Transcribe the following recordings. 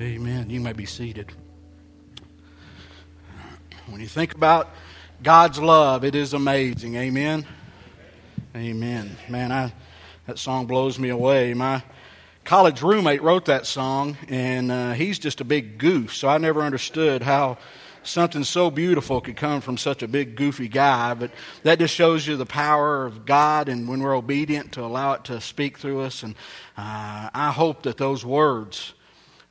Amen. You may be seated. When you think about God's love, it is amazing. Amen. Amen. Man, I, that song blows me away. My college roommate wrote that song, and uh, he's just a big goose, so I never understood how something so beautiful could come from such a big goofy guy but that just shows you the power of god and when we're obedient to allow it to speak through us and uh, i hope that those words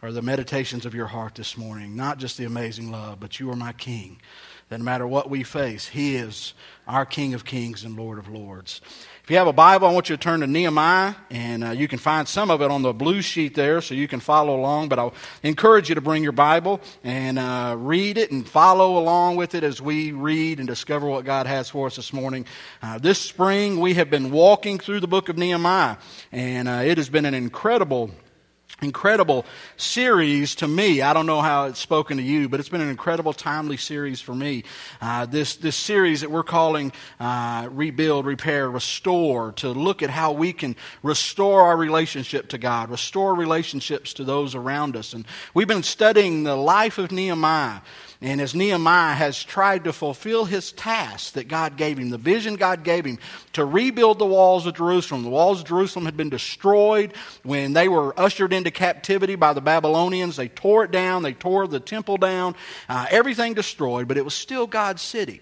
are the meditations of your heart this morning. Not just the amazing love, but you are my King. That no matter what we face, He is our King of kings and Lord of lords. If you have a Bible, I want you to turn to Nehemiah, and uh, you can find some of it on the blue sheet there, so you can follow along. But I'll encourage you to bring your Bible and uh, read it and follow along with it as we read and discover what God has for us this morning. Uh, this spring, we have been walking through the book of Nehemiah, and uh, it has been an incredible incredible series to me. I don't know how it's spoken to you, but it's been an incredible, timely series for me. Uh, this this series that we're calling uh, "Rebuild, Repair, Restore" to look at how we can restore our relationship to God, restore relationships to those around us, and we've been studying the life of Nehemiah. And as Nehemiah has tried to fulfill his task that God gave him, the vision God gave him to rebuild the walls of Jerusalem. The walls of Jerusalem had been destroyed when they were ushered into captivity by the Babylonians. They tore it down, they tore the temple down, uh, everything destroyed, but it was still God's city.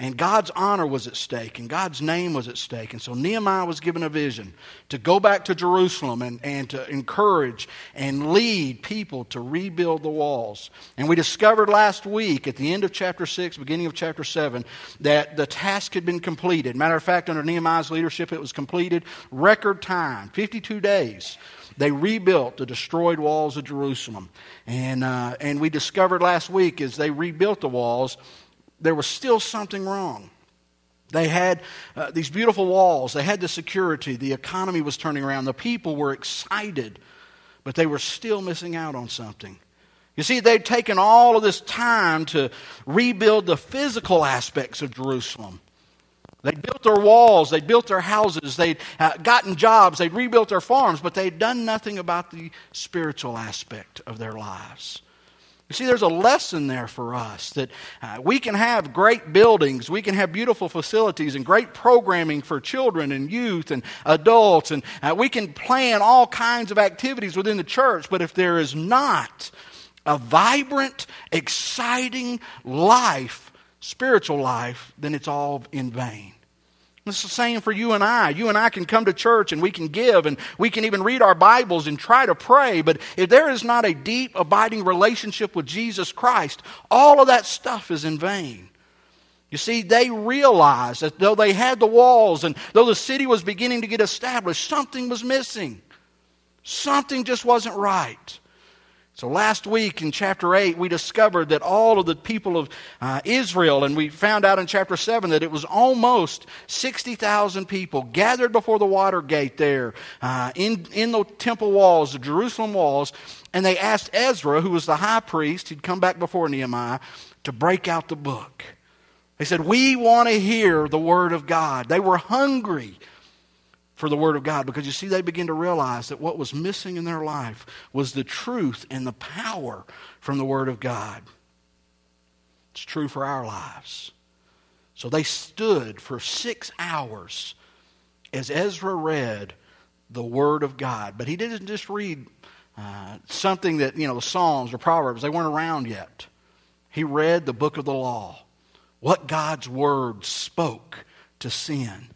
And God's honor was at stake, and God's name was at stake. And so Nehemiah was given a vision to go back to Jerusalem and, and to encourage and lead people to rebuild the walls. And we discovered last week, at the end of chapter 6, beginning of chapter 7, that the task had been completed. Matter of fact, under Nehemiah's leadership, it was completed record time 52 days they rebuilt the destroyed walls of Jerusalem. And, uh, and we discovered last week as they rebuilt the walls, there was still something wrong. They had uh, these beautiful walls, they had the security, the economy was turning around, the people were excited, but they were still missing out on something. You see, they'd taken all of this time to rebuild the physical aspects of Jerusalem. They'd built their walls, they'd built their houses, they'd uh, gotten jobs, they'd rebuilt their farms, but they'd done nothing about the spiritual aspect of their lives. You see, there's a lesson there for us that uh, we can have great buildings, we can have beautiful facilities, and great programming for children and youth and adults, and uh, we can plan all kinds of activities within the church, but if there is not a vibrant, exciting life, spiritual life, then it's all in vain. It's the same for you and I. You and I can come to church and we can give and we can even read our Bibles and try to pray, but if there is not a deep, abiding relationship with Jesus Christ, all of that stuff is in vain. You see, they realized that though they had the walls and though the city was beginning to get established, something was missing. Something just wasn't right. So last week in chapter 8, we discovered that all of the people of uh, Israel, and we found out in chapter 7 that it was almost 60,000 people gathered before the water gate there uh, in, in the temple walls, the Jerusalem walls, and they asked Ezra, who was the high priest, he'd come back before Nehemiah, to break out the book. They said, We want to hear the word of God. They were hungry for the Word of God because you see, they begin to realize that what was missing in their life was the truth and the power from the Word of God. It's true for our lives. So they stood for six hours as Ezra read the Word of God. But he didn't just read uh, something that, you know, the Psalms or Proverbs, they weren't around yet. He read the book of the law, what God's Word spoke to sin.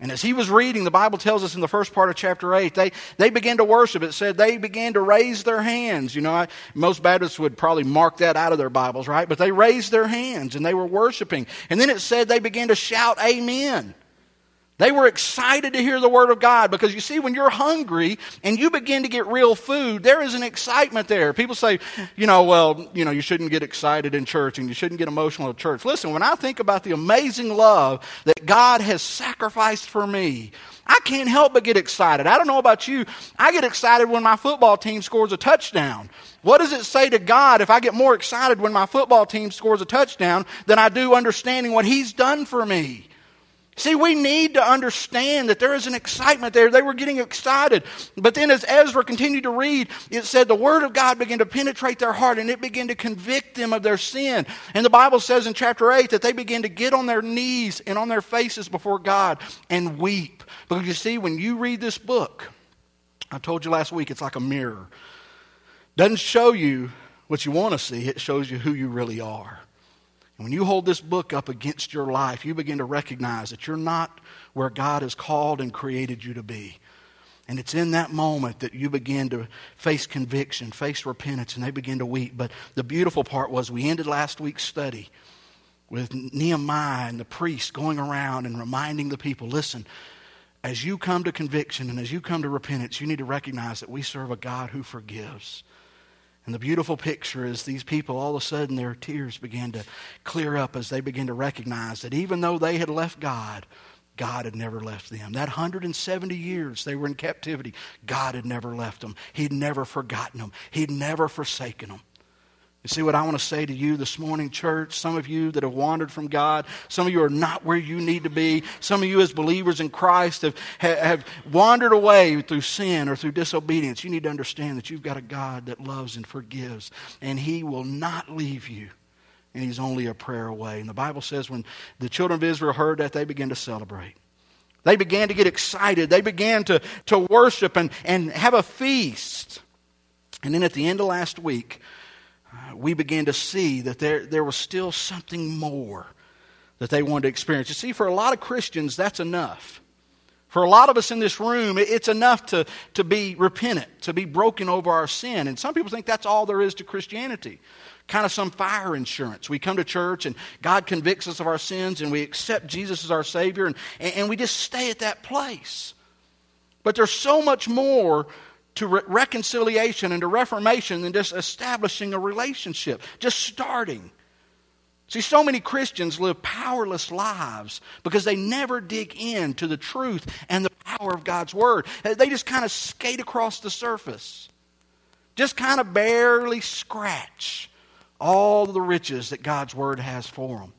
And as he was reading, the Bible tells us in the first part of chapter 8, they, they began to worship. It said they began to raise their hands. You know, I, most Baptists would probably mark that out of their Bibles, right? But they raised their hands and they were worshiping. And then it said they began to shout, Amen. They were excited to hear the Word of God because you see, when you're hungry and you begin to get real food, there is an excitement there. People say, you know, well, you know, you shouldn't get excited in church and you shouldn't get emotional at church. Listen, when I think about the amazing love that God has sacrificed for me, I can't help but get excited. I don't know about you. I get excited when my football team scores a touchdown. What does it say to God if I get more excited when my football team scores a touchdown than I do understanding what He's done for me? See, we need to understand that there is an excitement there. They were getting excited. But then as Ezra continued to read, it said the Word of God began to penetrate their heart and it began to convict them of their sin. And the Bible says in chapter 8 that they began to get on their knees and on their faces before God and weep. Because you see, when you read this book, I told you last week it's like a mirror. Doesn't show you what you want to see, it shows you who you really are. And when you hold this book up against your life, you begin to recognize that you're not where God has called and created you to be. And it's in that moment that you begin to face conviction, face repentance, and they begin to weep. But the beautiful part was we ended last week's study with Nehemiah and the priest going around and reminding the people listen, as you come to conviction and as you come to repentance, you need to recognize that we serve a God who forgives. And the beautiful picture is these people, all of a sudden, their tears began to clear up as they began to recognize that even though they had left God, God had never left them. That 170 years they were in captivity, God had never left them. He'd never forgotten them, He'd never forsaken them. You see what I want to say to you this morning, church? Some of you that have wandered from God, some of you are not where you need to be. Some of you, as believers in Christ, have, have wandered away through sin or through disobedience. You need to understand that you've got a God that loves and forgives, and He will not leave you. And He's only a prayer away. And the Bible says when the children of Israel heard that, they began to celebrate. They began to get excited. They began to, to worship and, and have a feast. And then at the end of last week, we began to see that there, there was still something more that they wanted to experience. You see, for a lot of Christians, that's enough. For a lot of us in this room, it's enough to, to be repentant, to be broken over our sin. And some people think that's all there is to Christianity. Kind of some fire insurance. We come to church and God convicts us of our sins and we accept Jesus as our Savior and, and we just stay at that place. But there's so much more to re- reconciliation and to reformation than just establishing a relationship, just starting. See, so many Christians live powerless lives because they never dig into the truth and the power of God's Word. They just kind of skate across the surface, just kind of barely scratch all the riches that God's Word has for them.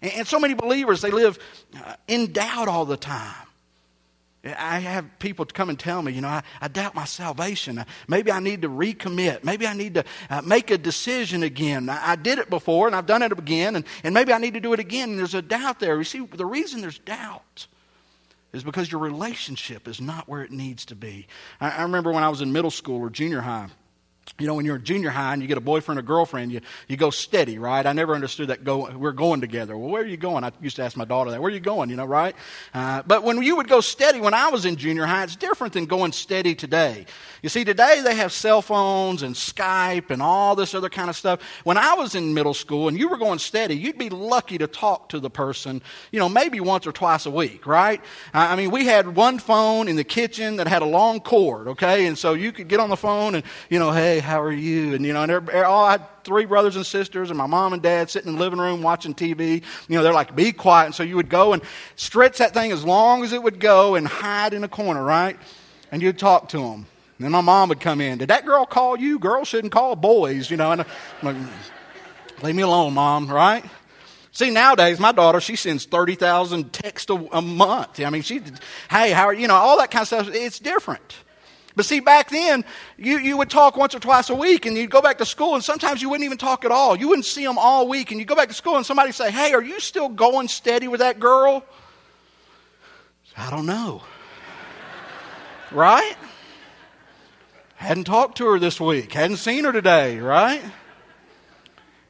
And, so many believers, they live uh, in doubt all the time. I have people come and tell me, you know, I, I doubt my salvation. Maybe I need to recommit. Maybe I need to uh, make a decision again. I, I, did it before and I've done it again, and, and maybe I need to do it again. And there's a doubt there. You see, the reason there's doubt is because your relationship is not where it needs to be. I, I remember when I was in middle school or junior high you know, when you're in junior high and you get a boyfriend or girlfriend, you, you go steady, right? I never understood that go, we're going together. Well, where are you going? I used to ask my daughter that. Where are you going, you know, right? Uh, but when you would go steady when I was in junior high, it's different than going steady today. You see, today they have cell phones and Skype and all this other kind of stuff. When I was in middle school and you were going steady, you'd be lucky to talk to the person, you know, maybe once or twice a week, right? I mean, we had one phone in the kitchen that had a long cord, okay? And so you could get on the phone and, you know, hey, how are you? And, you know, and all I had three brothers and sisters and my mom and dad sitting in the living room watching TV. You know, they're like, be quiet. And so you would go and stretch that thing as long as it would go and hide in a corner, right? And you'd talk to them. And then my mom would come in. Did that girl call you? Girls shouldn't call boys, you know. And I'm like, leave me alone, mom, right? See, nowadays, my daughter, she sends 30,000 texts a, a, month. I mean, she, hey, how are you? know, all that kind of stuff. It's different. But see, back then, you, you would talk once or twice a week, and you'd go back to school, and sometimes you wouldn't even talk at all. You wouldn't see them all week, and you go back to school, and somebody say, hey, are you still going steady with that girl? I don't know. right? Hadn't talked to her this week, hadn't seen her today, right?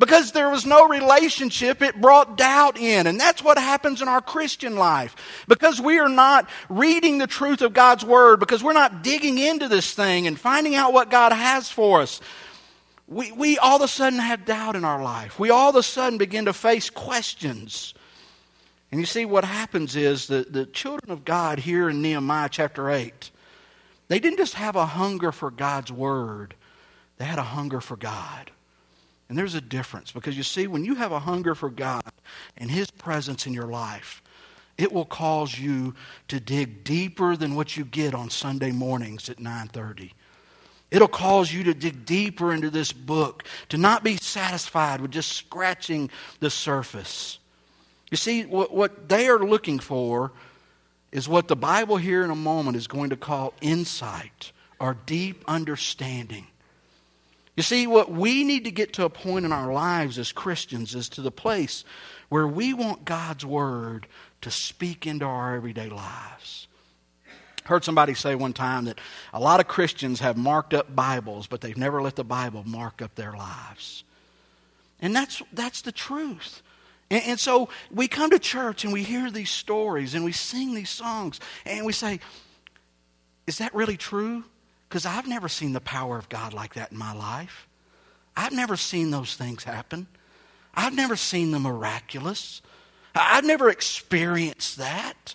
Because there was no relationship, it brought doubt in. And that's what happens in our Christian life. Because we are not reading the truth of God's Word, because we're not digging into this thing and finding out what God has for us, we, we all of a sudden have doubt in our life. We all of a sudden begin to face questions. And you see, what happens is that the children of God here in Nehemiah chapter 8, they didn't just have a hunger for God's word, they had a hunger for God. And there's a difference because you see, when you have a hunger for God and His presence in your life, it will cause you to dig deeper than what you get on Sunday mornings at 9:30. It'll cause you to dig deeper into this book, to not be satisfied with just scratching the surface. You see, what, what they are looking for is what the Bible here in a moment is going to call insight or deep understanding. You see, what we need to get to a point in our lives as Christians is to the place where we want God's Word to speak into our everyday lives. I heard somebody say one time that a lot of Christians have marked up Bibles, but they've never let the Bible mark up their lives. And that's, that's the truth. And, and so we come to church and we hear these stories and we sing these songs and we say, Is that really true? Because I've never seen the power of God like that in my life. I've never seen those things happen. I've never seen the miraculous. I've never experienced that.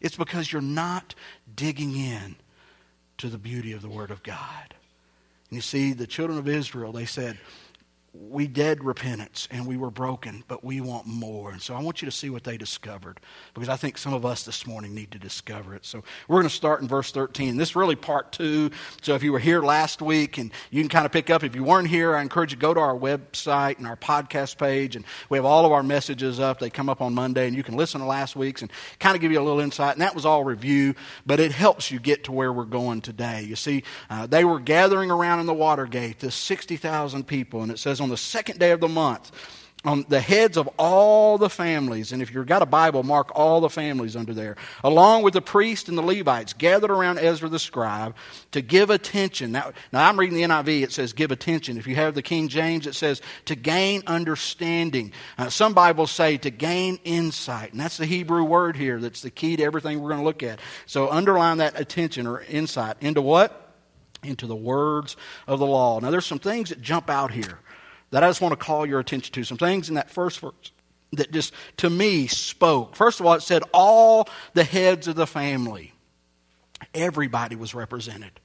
It's because you're not digging in to the beauty of the Word of God. And you see, the children of Israel, they said, we did repentance and we were broken, but we want more. And so I want you to see what they discovered because I think some of us this morning need to discover it. So we're going to start in verse 13. This is really part two. So if you were here last week and you can kind of pick up, if you weren't here, I encourage you to go to our website and our podcast page. And we have all of our messages up. They come up on Monday and you can listen to last week's and kind of give you a little insight. And that was all review, but it helps you get to where we're going today. You see, uh, they were gathering around in the Watergate, this 60,000 people, and it says on the second day of the month on the heads of all the families, and if you've got a Bible, mark all the families under there, along with the priests and the Levites, gathered around Ezra the scribe to give attention. Now, now I'm reading the NIV, it says give attention. If you have the King James, it says to gain understanding. Uh, some Bibles say to gain insight, and that's the Hebrew word here that's the key to everything we're going to look at. So underline that attention or insight into what? Into the words of the law. Now, there's some things that jump out here that I just want to call your attention to. Some things in that first verse that just, to me, spoke. First of all, it said all the heads of the family. Everybody was represented.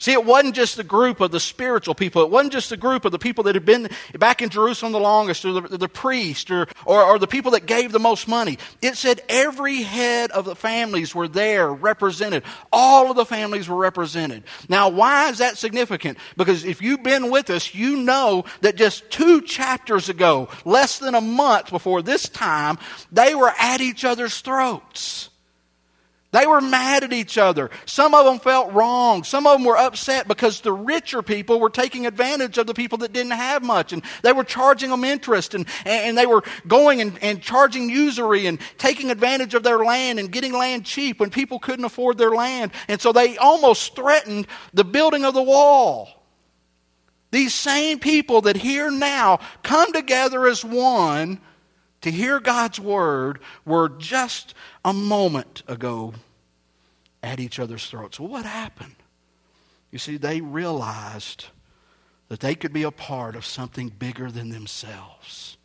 See, it wasn't just the group of the spiritual people. It wasn't just the group of the people that had been back in Jerusalem the longest, or the, the priest, or, or, or, the people that gave the most money. It said every head of the families were there represented. All of the families were represented. Now, why is that significant? Because if you've been with us, you know that just two chapters ago, less than a month before this time, they were at each other's throats. They were mad at each other. Some of them felt wrong. Some of them were upset because the richer people were taking advantage of the people that didn't have much. And they were charging them interest and, and they were going and, and charging usury and taking advantage of their land and getting land cheap when people couldn't afford their land. And so they almost threatened the building of the wall. These same people that here now come together as one to hear God's word were just a moment ago at each other's throats. Well, what happened? You see, they realized that they could be a part of something bigger than themselves.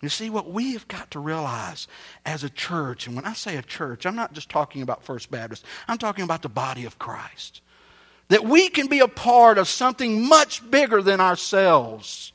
You see, what we have got to realize as a church, and when I say a church, I'm not just talking about First Baptist, I'm talking about the body of Christ. That we can be a part of something much bigger than ourselves.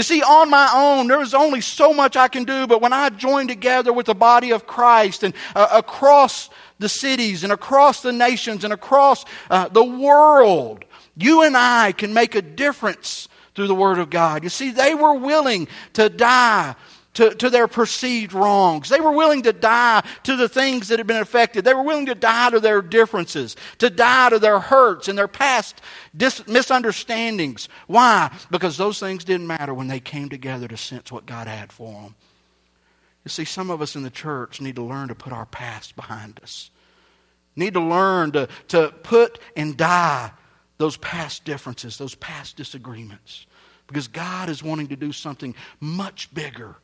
You see, on my own, there's only so much I can do, but when I join together with the body of Christ and uh, across the cities and across the nations and across uh, the world, you and I can make a difference through the Word of God. You see, they were willing to die to, to their perceived wrongs. They were willing to die to the things that had been affected. They were willing to die to their differences, to die to their hurts and their past dis- misunderstandings. Why? Because those things didn't matter when they came together to sense what God had for them. You see, some of us in the church need to learn to put our past behind us, need to learn to, to put and die those past differences, those past disagreements. Because God is wanting to do something much bigger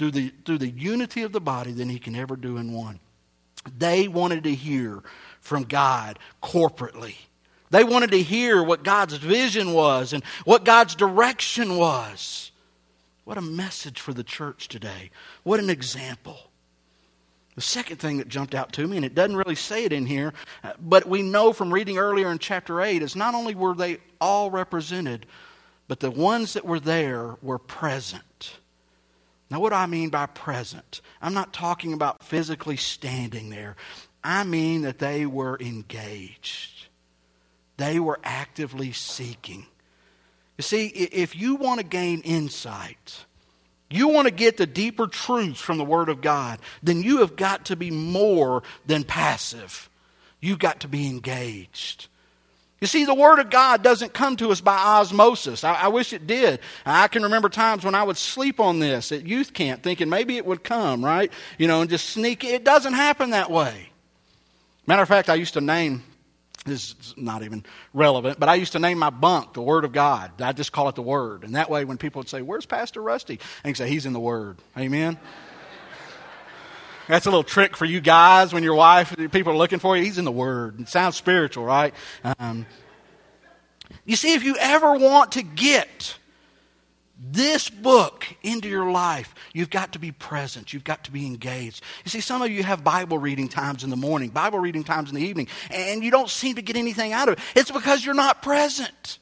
through the, through the unity of the body than he can ever do in one. They wanted to hear from God corporately. They wanted to hear what God's vision was and what God's direction was. What a message for the church today. What an example. The second thing that jumped out to me, and it doesn't really say it in here, but we know from reading earlier in chapter 8, is not only were they all represented, but the ones that were there were present. Now, what do I mean by present? I'm not talking about physically standing there. I mean that they were engaged, they were actively seeking. You see, if you want to gain insight you want to get the deeper truths from the Word of God, then you have got to be more than passive. You've got to be engaged. You see, the Word of God doesn't come to us by osmosis. I, I, wish it did. I can remember times when I would sleep on this at youth camp thinking maybe it would come, right? You know, and just sneak. It doesn't happen that way. Matter of fact, I used to name this is not even relevant, but I used to name my bunk the Word of God. I'd just call it the Word. And that way, when people would say, Where's Pastor Rusty? I can say, He's in the Word. Amen? That's a little trick for you guys when your wife, and people are looking for you. He's in the Word. It sounds spiritual, right? Um, you see, if you ever want to get this book into your life, you've got to be present. You've got to be engaged. You see, some of you have Bible reading times in the morning, Bible reading times in the evening, and you don't seem to get anything out of it. It's because you're not present.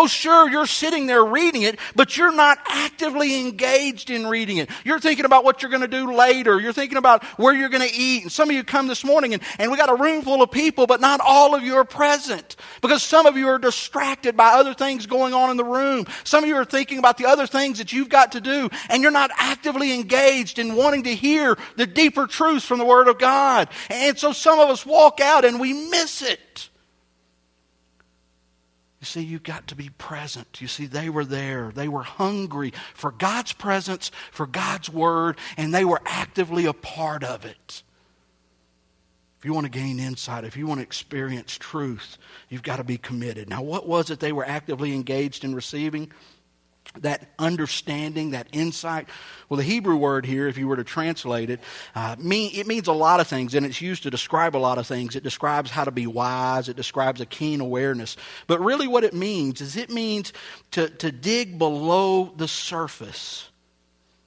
Oh, sure, you're sitting there reading it, but you're not actively engaged in reading it. You're thinking about what you're going to do later. You're thinking about where you're going to eat. And some of you come this morning and, and we got a room full of people, but not all of you are present because some of you are distracted by other things going on in the room. Some of you are thinking about the other things that you've got to do, and you're not actively engaged in wanting to hear the deeper truths from the Word of God. And so some of us walk out and we miss it. You see, you've got to be present. You see, they were there. They were hungry for God's presence, for God's word, and they were actively a part of it. If you want to gain insight, if you want to experience truth, you've got to be committed. Now, what was it they were actively engaged in receiving? That understanding, that insight. Well, the Hebrew word here, if you were to translate it, uh, mean, it means a lot of things, and it's used to describe a lot of things. It describes how to be wise, it describes a keen awareness. But really, what it means is it means to, to dig below the surface.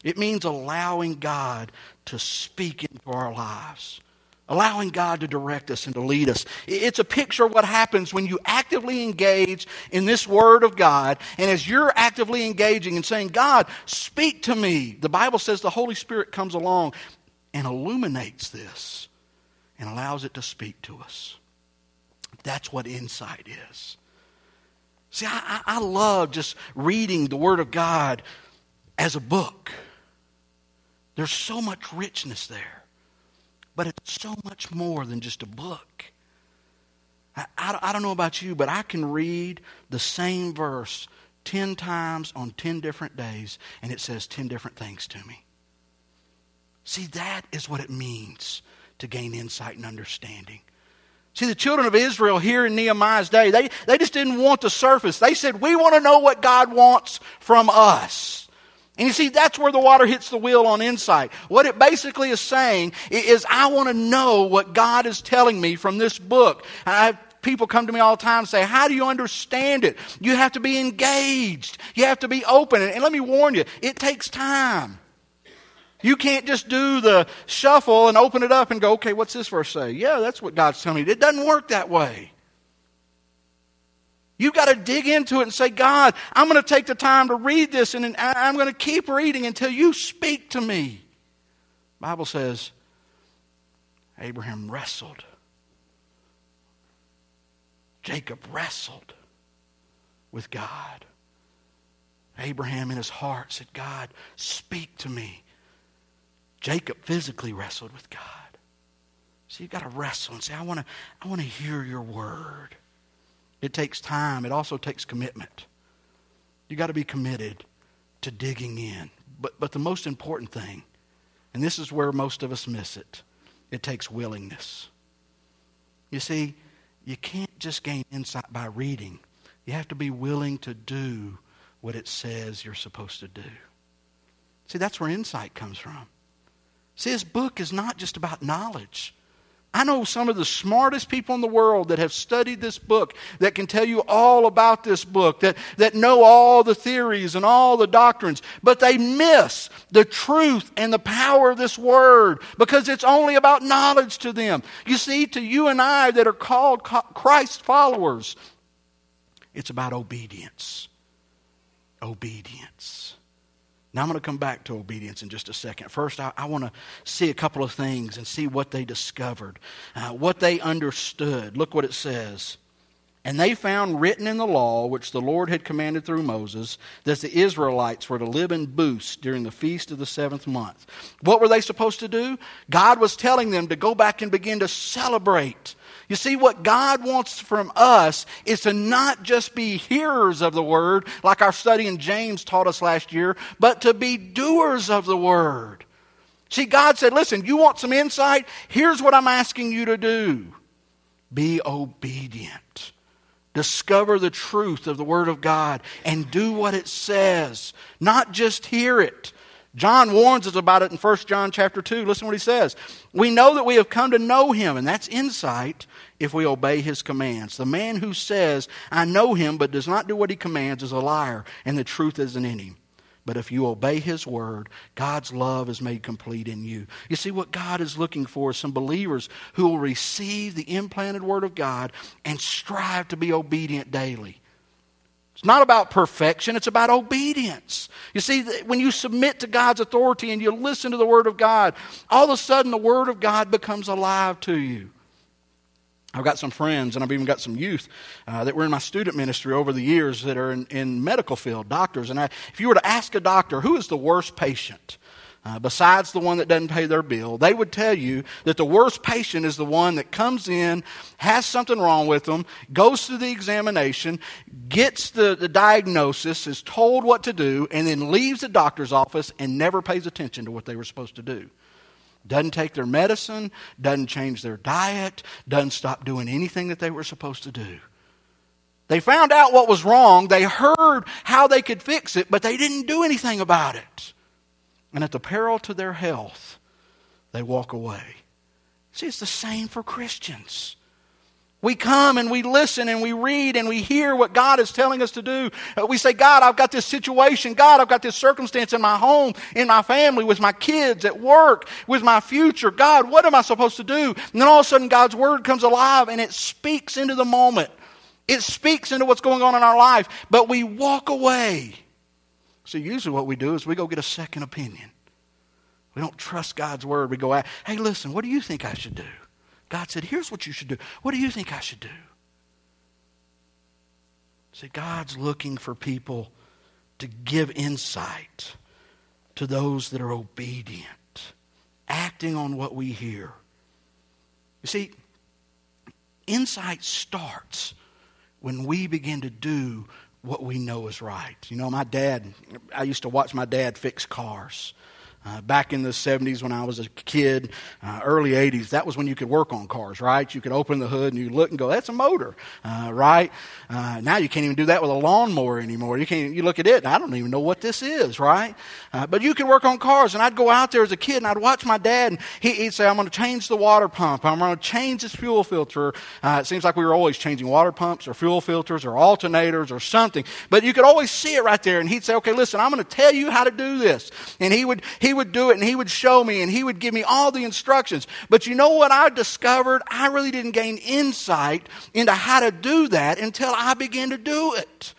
It means allowing God to speak into our lives allowing God to direct us and to lead us. It's a picture of what happens when you actively engage in this Word of God. And as you're actively engaging and saying, God, speak to me, the Bible says the Holy Spirit comes along and illuminates this and allows it to speak to us. That's what insight is. See, I, I love just reading the Word of God as a book. There's so much richness there. But it's so much more than just a book. I, I, I, don't know about you, but I can read the same verse 10 times on 10 different days, and it says 10 different things to me. See, that is what it means to gain insight and understanding. See, the children of Israel here in Nehemiah's day, they, they just didn't want the surface. They said, We want to know what God wants from us. And you see, that's where the water hits the wheel on insight. What it basically is saying is, I want to know what God is telling me from this book. And I have people come to me all the time and say, How do you understand it? You have to be engaged, you have to be open. And let me warn you, it takes time. You can't just do the shuffle and open it up and go, okay, what's this verse say? Yeah, that's what God's telling me. It doesn't work that way. You've got to dig into it and say, God, I'm going to take the time to read this and I'm going to keep reading until you speak to me. The Bible says Abraham wrestled. Jacob wrestled with God. Abraham in his heart said, God, speak to me. Jacob physically wrestled with God. So you've got to wrestle and say, I want to, I want to hear your word. It takes time, it also takes commitment. You got to be committed to digging in. But, but the most important thing, and this is where most of us miss it, it takes willingness. You see, you can't just gain insight by reading. You have to be willing to do what it says you're supposed to do. See, that's where insight comes from. See, this book is not just about knowledge. I know some of the smartest people in the world that have studied this book, that can tell you all about this book, that, that know all the theories and all the doctrines, but they miss the truth and the power of this word because it's only about knowledge to them. You see, to you and I that are called Christ followers, it's about obedience. Obedience. Now, I'm going to come back to obedience in just a second. First, I, I want to see a couple of things and see what they discovered, uh, what they understood. Look what it says And they found written in the law, which the Lord had commanded through Moses, that the Israelites were to live in booths during the feast of the seventh month. What were they supposed to do? God was telling them to go back and begin to celebrate. You see, what God wants from us is to not just be hearers of the word, like our study in James taught us last year, but to be doers of the word. See, God said, listen, you want some insight? Here's what I'm asking you to do be obedient. Discover the truth of the Word of God and do what it says, not just hear it. John warns us about it in 1 John chapter 2. Listen what he says. We know that we have come to know him, and that's insight if we obey his commands. The man who says, I know him, but does not do what he commands is a liar, and the truth isn't in him. But if you obey His word, God's love is made complete in you. You see, what God is looking for is some believers who will receive the implanted word of God and strive to be obedient daily. It's not about perfection, it's about obedience. You see, when you submit to God's authority and you listen to the Word of God, all of a sudden the Word of God becomes alive to you. I've got some friends, and I've even got some youth uh, that were in my student ministry over the years that are in, in medical field, doctors. And I, if you were to ask a doctor, who is the worst patient? Uh, besides the one that doesn't pay their bill, they would tell you that the worst patient is the one that comes in, has something wrong with them, goes through the examination, gets the, the diagnosis, is told what to do, and then leaves the doctor's office and never pays attention to what they were supposed to do. Doesn't take their medicine, doesn't change their diet, doesn't stop doing anything that they were supposed to do. They found out what was wrong, they heard how they could fix it, but they didn't do anything about it. And at the peril to their health, they walk away. See, it's the same for Christians. We come and we listen and we read and we hear what God is telling us to do. Uh, we say, God, I've got this situation. God, I've got this circumstance in my home, in my family, with my kids, at work, with my future. God, what am I supposed to do? And then all of a sudden, God's word comes alive and it speaks into the moment. It speaks into what's going on in our life, but we walk away. So, usually, what we do is we go get a second opinion. We don't trust God's word. We go, hey, listen, what do you think I should do? God said, Here's what you should do. What do you think I should do? See, God's looking for people to give insight to those that are obedient, acting on what we hear. You see, insight starts when we begin to do what we know is right. You know, my dad, I used to watch my dad fix cars. Uh, back in the 70s when I was a kid, uh, early 80s, that was when you could work on cars, right? You could open the hood and you look and go, that's a motor, uh, right? Uh, now you can't even do that with a lawnmower anymore. You can't, you look at it, I don't even know what this is, right? Uh, but you could work on cars. And I'd go out there as a kid and I'd watch my dad and he, would say, I'm going to change the water pump. I'm going to change this fuel filter. Uh, it seems like we were always changing water pumps or fuel filters or alternators or something. But you could always see it right there. And he'd say, okay, listen, I'm going to tell you how to do this. And he would, he he would do it and he would show me and he would give me all the instructions. But you know what I discovered? I really didn't gain insight into how to do that until I began to do it.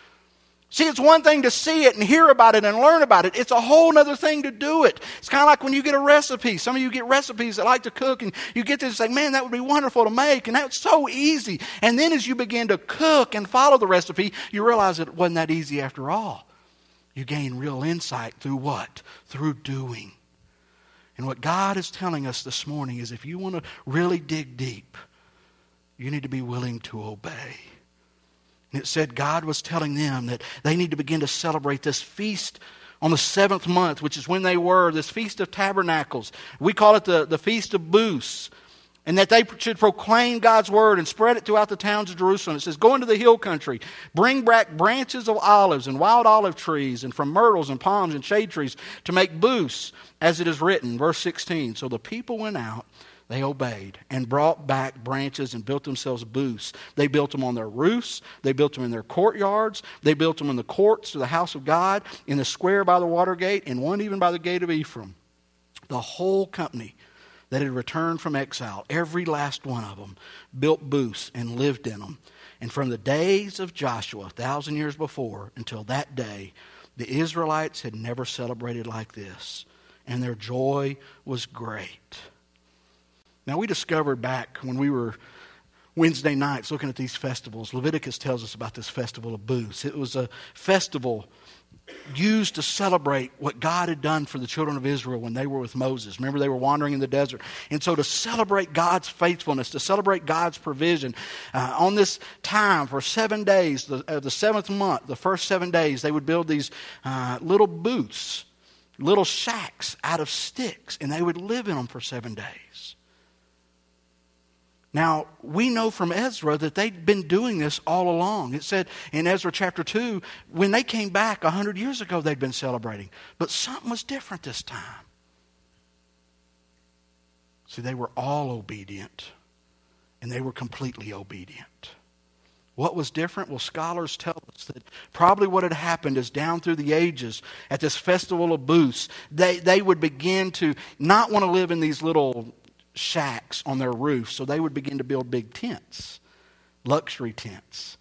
See, it's one thing to see it and hear about it and learn about it. It's a whole other thing to do it. It's kind of like when you get a recipe. Some of you get recipes that like to cook and you get this say, man, that would be wonderful to make. And that's so easy. And then as you begin to cook and follow the recipe, you realize it wasn't that easy after all. You gain real insight through what? Through doing. And what God is telling us this morning is if you want to really dig deep, you need to be willing to obey. And it said God was telling them that they need to begin to celebrate this feast on the seventh month, which is when they were, this Feast of Tabernacles. We call it the, the Feast of Booths and that they should proclaim God's word and spread it throughout the towns of Jerusalem. It says, Go into the hill country, bring back branches of olives and wild olive trees, and from myrtles and palms and shade trees to make booths, as it is written. Verse 16. So the people went out, they obeyed, and brought back branches and built themselves booths. They built them on their roofs, they built them in their courtyards, they built them in the courts of the house of God, in the square by the water gate, and one even by the gate of Ephraim. The whole company that had returned from exile, every last one of them, built booths and lived in them. And from the days of Joshua, a thousand years before, until that day, the Israelites had never celebrated like this, and their joy was great. Now, we discovered back when we were Wednesday nights looking at these festivals. Leviticus tells us about this festival of booths. It was a festival used to celebrate what God had done for the children of Israel when they were with Moses. Remember, they were wandering in the desert. And so, to celebrate God's faithfulness, to celebrate God's provision, uh, on this time for seven days, the, uh, the seventh month, the first seven days, they would build these uh, little booths, little shacks out of sticks, and they would live in them for seven days. Now, we know from Ezra that they'd been doing this all along. It said in Ezra chapter 2, when they came back 100 years ago, they'd been celebrating. But something was different this time. See, they were all obedient, and they were completely obedient. What was different? Well, scholars tell us that probably what had happened is down through the ages, at this festival of booths, they, they would begin to not want to live in these little shacks on their roofs, so they would begin to build big tents, luxury tents.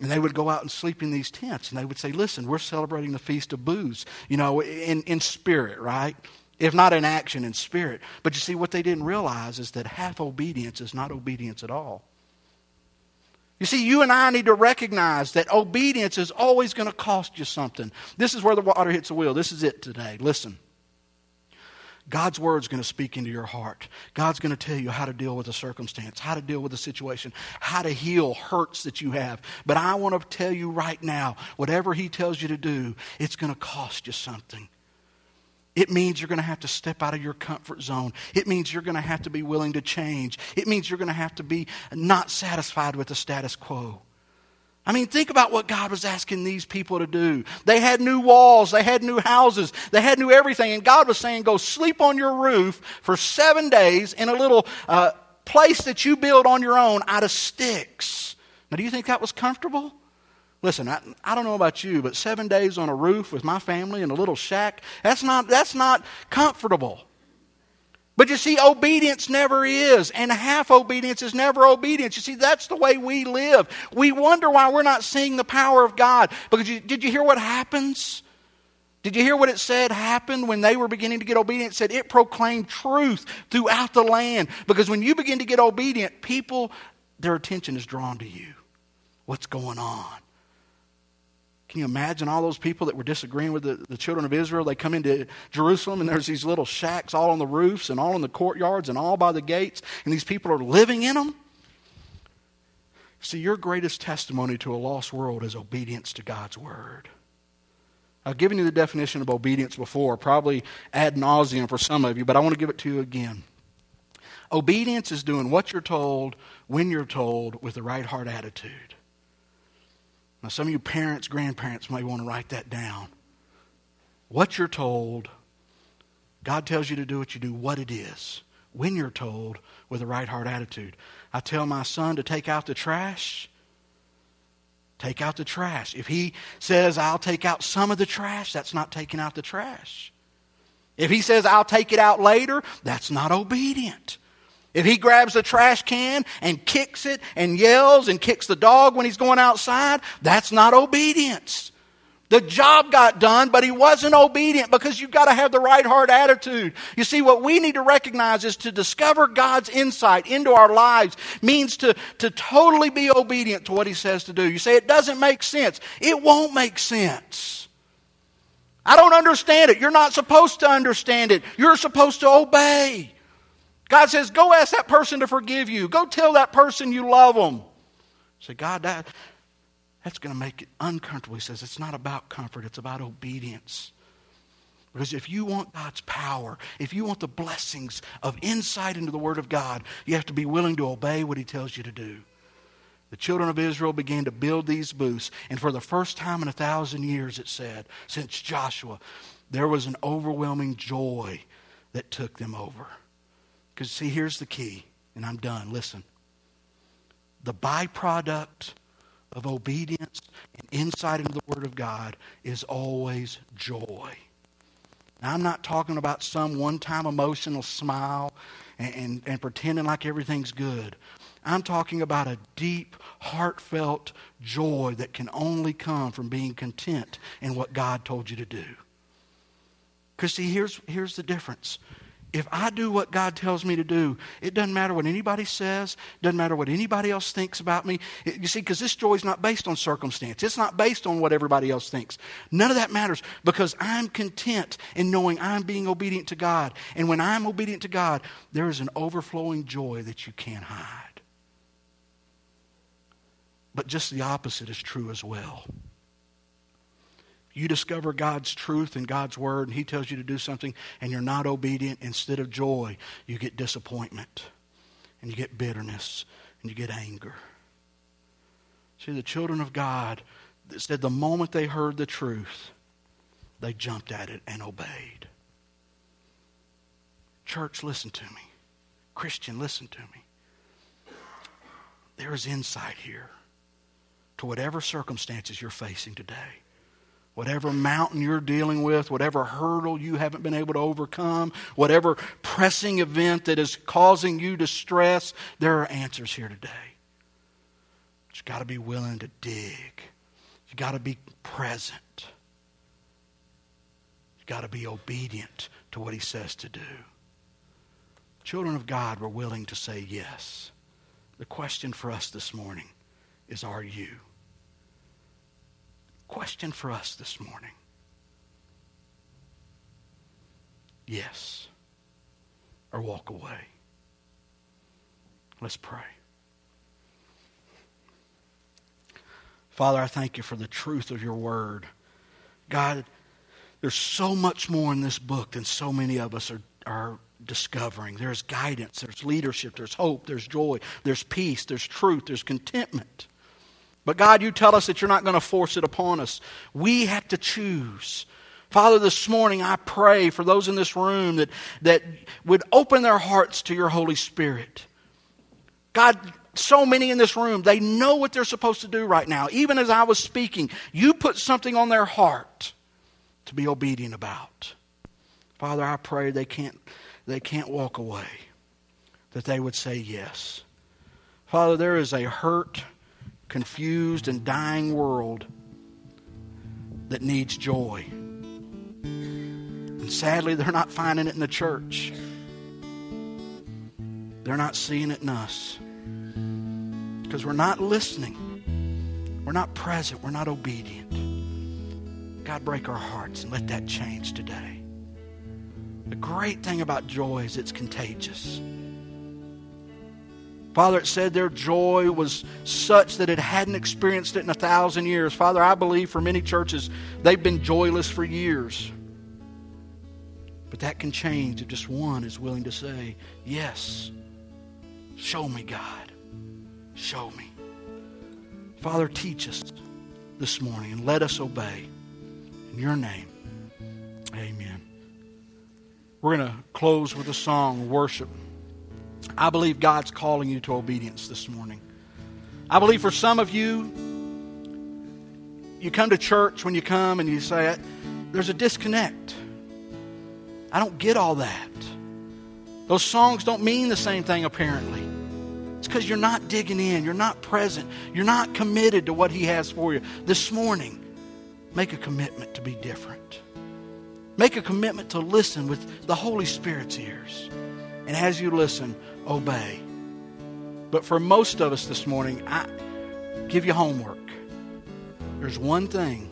And they would go out and sleep in these tents, and they would say, Listen, we're celebrating the Feast of Booths, you know, in, in spirit, right? If not in action, in spirit. But you see, what they didn't realize is that half obedience is not obedience at all. You see, you and I need to recognize that obedience is always going to cost you something. This is where the water hits the wheel. This is it today. Listen. God's word is going to speak into your heart. God's going to tell you how to deal with a circumstance, how to deal with a situation, how to heal hurts that you have. But I want to tell you right now whatever He tells you to do, it's going to cost you something. It means you're going to have to step out of your comfort zone. It means you're going to have to be willing to change. It means you're going to have to be not satisfied with the status quo. I mean, think about what God was asking these people to do. They had new walls, they had new houses, they had new everything, and God was saying, Go sleep on your roof for seven days in a little uh, place that you build on your own out of sticks. Now, do you think that was comfortable? Listen, I, I don't know about you, but seven days on a roof with my family in a little shack, that's not, that's not comfortable. But you see, obedience never is, and half obedience is never obedience. You see, that's the way we live. We wonder why we're not seeing the power of God. Because you, did you hear what happens? Did you hear what it said happened when they were beginning to get obedient? It said it proclaimed truth throughout the land. Because when you begin to get obedient, people, their attention is drawn to you. What's going on? Can you imagine all those people that were disagreeing with the, the children of Israel? They come into Jerusalem and there's these little shacks all on the roofs and all in the courtyards and all by the gates, and these people are living in them. See, your greatest testimony to a lost world is obedience to God's word. I've given you the definition of obedience before, probably ad nauseum for some of you, but I want to give it to you again. Obedience is doing what you're told, when you're told, with the right heart attitude. Now, some of you parents, grandparents may want to write that down. What you're told, God tells you to do what you do, what it is, when you're told, with a right heart attitude. I tell my son to take out the trash. Take out the trash. If he says, I'll take out some of the trash, that's not taking out the trash. If he says, I'll take it out later, that's not obedient. If he grabs the trash can and kicks it and yells and kicks the dog when he's going outside, that's not obedience. The job got done, but he wasn't obedient because you've got to have the right heart attitude. You see, what we need to recognize is to discover God's insight into our lives means to, to totally be obedient to what he says to do. You say it doesn't make sense. It won't make sense. I don't understand it. You're not supposed to understand it. You're supposed to obey. God says, go ask that person to forgive you. Go tell that person you love them. Say, God, that, that's going to make it uncomfortable. He says, it's not about comfort, it's about obedience. Because if you want God's power, if you want the blessings of insight into the Word of God, you have to be willing to obey what He tells you to do. The children of Israel began to build these booths, and for the first time in a thousand years, it said, since Joshua, there was an overwhelming joy that took them over. Because, see, here's the key, and I'm done. Listen. The byproduct of obedience and insight into the Word of God is always joy. Now, I'm not talking about some one time emotional smile and, and, and, pretending like everything's good. I'm talking about a deep, heartfelt joy that can only come from being content in what God told you to do. Because, see, here's, here's the difference if I do what God tells me to do, it doesn't matter what anybody says, doesn't matter what anybody else thinks about me. It, you see, because this joy is not based on circumstance, it's not based on what everybody else thinks. None of that matters because I'm content in knowing I'm being obedient to God. And when I'm obedient to God, there is an overflowing joy that you can't hide. But just the opposite is true as well. You discover God's truth and God's word, and He tells you to do something, and you're not obedient. Instead of joy, you get disappointment, and you get bitterness, and you get anger. See, the children of God said the moment they heard the truth, they jumped at it and obeyed. Church, listen to me. Christian, listen to me. There is insight here to whatever circumstances you're facing today. Whatever mountain you're dealing with, whatever hurdle you haven't been able to overcome, whatever pressing event that is causing you distress, there are answers here today. But you've got to be willing to dig. You've got to be present. You've got to be obedient to what he says to do. Children of God were willing to say yes. The question for us this morning is are you? Question for us this morning. Yes. Or walk away. Let's pray. Father, I thank you for the truth of your word. God, there's so much more in this book than so many of us are, are discovering. There's guidance, there's leadership, there's hope, there's joy, there's peace, there's truth, there's contentment. But God, you tell us that you're not going to force it upon us. We have to choose. Father, this morning I pray for those in this room that, that would open their hearts to your Holy Spirit. God, so many in this room, they know what they're supposed to do right now. Even as I was speaking, you put something on their heart to be obedient about. Father, I pray they can't, they can't walk away, that they would say yes. Father, there is a hurt confused, and dying world that needs joy. And sadly, they're not finding it in the church. They're not seeing it in us. Because we're not listening. We're not present. We're not obedient. God, break our hearts and let that change today. The great thing about joy is it's contagious. Father, it said their joy was such that it hadn't experienced it in a thousand years. Father, I believe for many churches, they've been joyless for years. But that can change if just one is willing to say, Yes, show me, God. Show me. Father, teach us this morning and let us obey. In your name, amen. We're going to close with a song, worship. I believe God's calling you to obedience this morning. I believe for some of you, you come to church when you come and you say, There's a disconnect. I don't get all that. Those songs don't mean the same thing, apparently. It's because you're not digging in, you're not present, you're not committed to what He has for you. This morning, make a commitment to be different. Make a commitment to listen with the Holy Spirit's ears. And as you listen, obey. But for most of us this morning, I give you homework. There's one thing,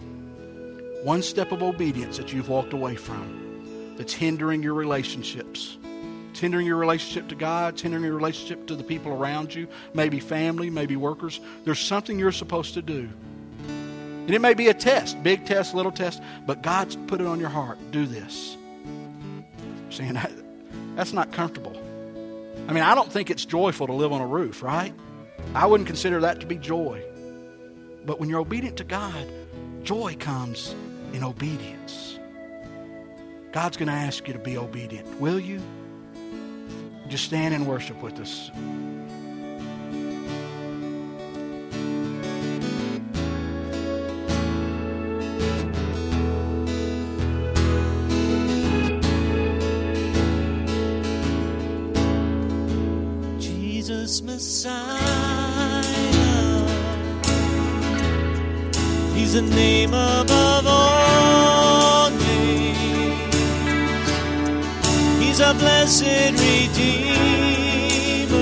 one step of obedience that you've walked away from that's hindering your relationships. It's hindering your relationship to God, it's hindering your relationship to the people around you, maybe family, maybe workers. There's something you're supposed to do. And it may be a test, big test, little test, but God's put it on your heart. Do this. Saying that's not comfortable. I mean, I don't think it's joyful to live on a roof, right? I wouldn't consider that to be joy. But when you're obedient to God, joy comes in obedience. God's going to ask you to be obedient. Will you? Just stand and worship with us.